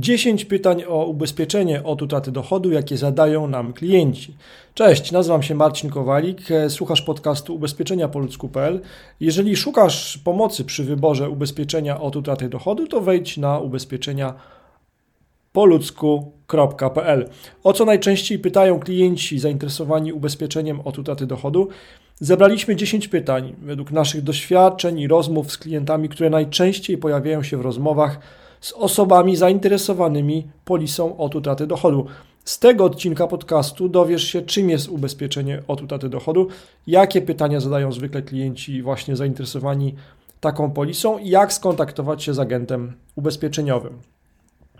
10 pytań o ubezpieczenie od utraty dochodu, jakie zadają nam klienci. Cześć, nazywam się Marcin Kowalik, słuchasz podcastu ubezpieczenia po ludzku.pl. Jeżeli szukasz pomocy przy wyborze ubezpieczenia od utraty dochodu, to wejdź na ubezpieczenia poludzku.pl. O co najczęściej pytają klienci zainteresowani ubezpieczeniem od utraty dochodu? Zebraliśmy 10 pytań według naszych doświadczeń i rozmów z klientami, które najczęściej pojawiają się w rozmowach z osobami zainteresowanymi polisą od utraty dochodu. Z tego odcinka podcastu dowiesz się, czym jest ubezpieczenie od utraty dochodu, jakie pytania zadają zwykle klienci właśnie zainteresowani taką polisą i jak skontaktować się z agentem ubezpieczeniowym.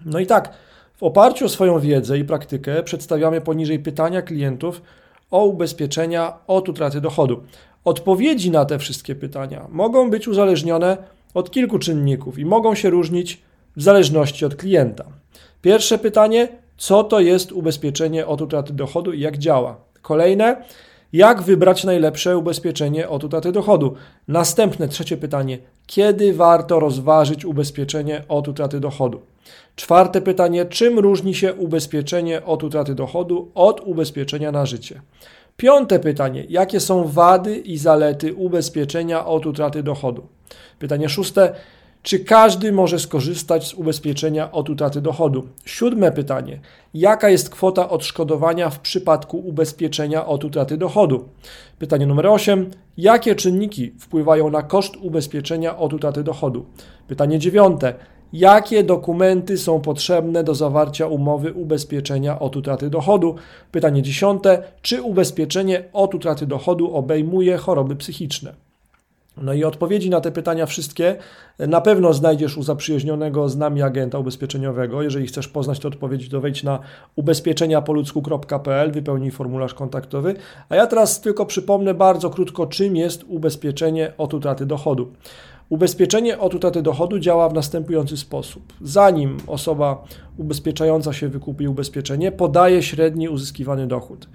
No i tak, w oparciu o swoją wiedzę i praktykę przedstawiamy poniżej pytania klientów o ubezpieczenia od utraty dochodu. Odpowiedzi na te wszystkie pytania mogą być uzależnione od kilku czynników i mogą się różnić w zależności od klienta. Pierwsze pytanie: co to jest ubezpieczenie od utraty dochodu i jak działa? Kolejne: jak wybrać najlepsze ubezpieczenie od utraty dochodu? Następne, trzecie pytanie: kiedy warto rozważyć ubezpieczenie od utraty dochodu? Czwarte pytanie: czym różni się ubezpieczenie od utraty dochodu od ubezpieczenia na życie? Piąte pytanie: jakie są wady i zalety ubezpieczenia od utraty dochodu? Pytanie szóste: czy każdy może skorzystać z ubezpieczenia od utraty dochodu? Siódme pytanie. Jaka jest kwota odszkodowania w przypadku ubezpieczenia od utraty dochodu? Pytanie numer 8. Jakie czynniki wpływają na koszt ubezpieczenia od utraty dochodu? Pytanie dziewiąte. Jakie dokumenty są potrzebne do zawarcia umowy ubezpieczenia od utraty dochodu? Pytanie dziesiąte. Czy ubezpieczenie od utraty dochodu obejmuje choroby psychiczne? No i odpowiedzi na te pytania wszystkie na pewno znajdziesz u zaprzyjaźnionego z nami agenta ubezpieczeniowego. Jeżeli chcesz poznać te odpowiedzi, to wejdź na ubezpieczeniapoludzku.pl, wypełnij formularz kontaktowy. A ja teraz tylko przypomnę bardzo krótko, czym jest ubezpieczenie od utraty dochodu. Ubezpieczenie od utraty dochodu działa w następujący sposób. Zanim osoba ubezpieczająca się wykupi ubezpieczenie, podaje średni uzyskiwany dochód.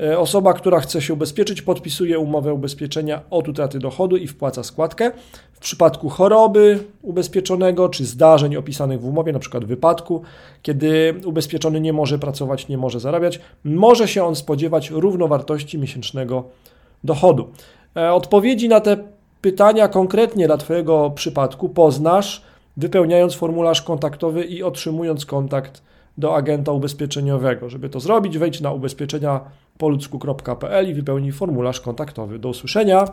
E, osoba, która chce się ubezpieczyć, podpisuje umowę ubezpieczenia od utraty dochodu i wpłaca składkę. W przypadku choroby ubezpieczonego czy zdarzeń opisanych w umowie, np. wypadku, kiedy ubezpieczony nie może pracować, nie może zarabiać, może się on spodziewać równowartości miesięcznego dochodu. E, odpowiedzi na te pytania konkretnie dla Twojego przypadku poznasz, wypełniając formularz kontaktowy i otrzymując kontakt do agenta ubezpieczeniowego. Żeby to zrobić, wejdź na ubezpieczenia poludzku.pl i wypełnij formularz kontaktowy. Do usłyszenia.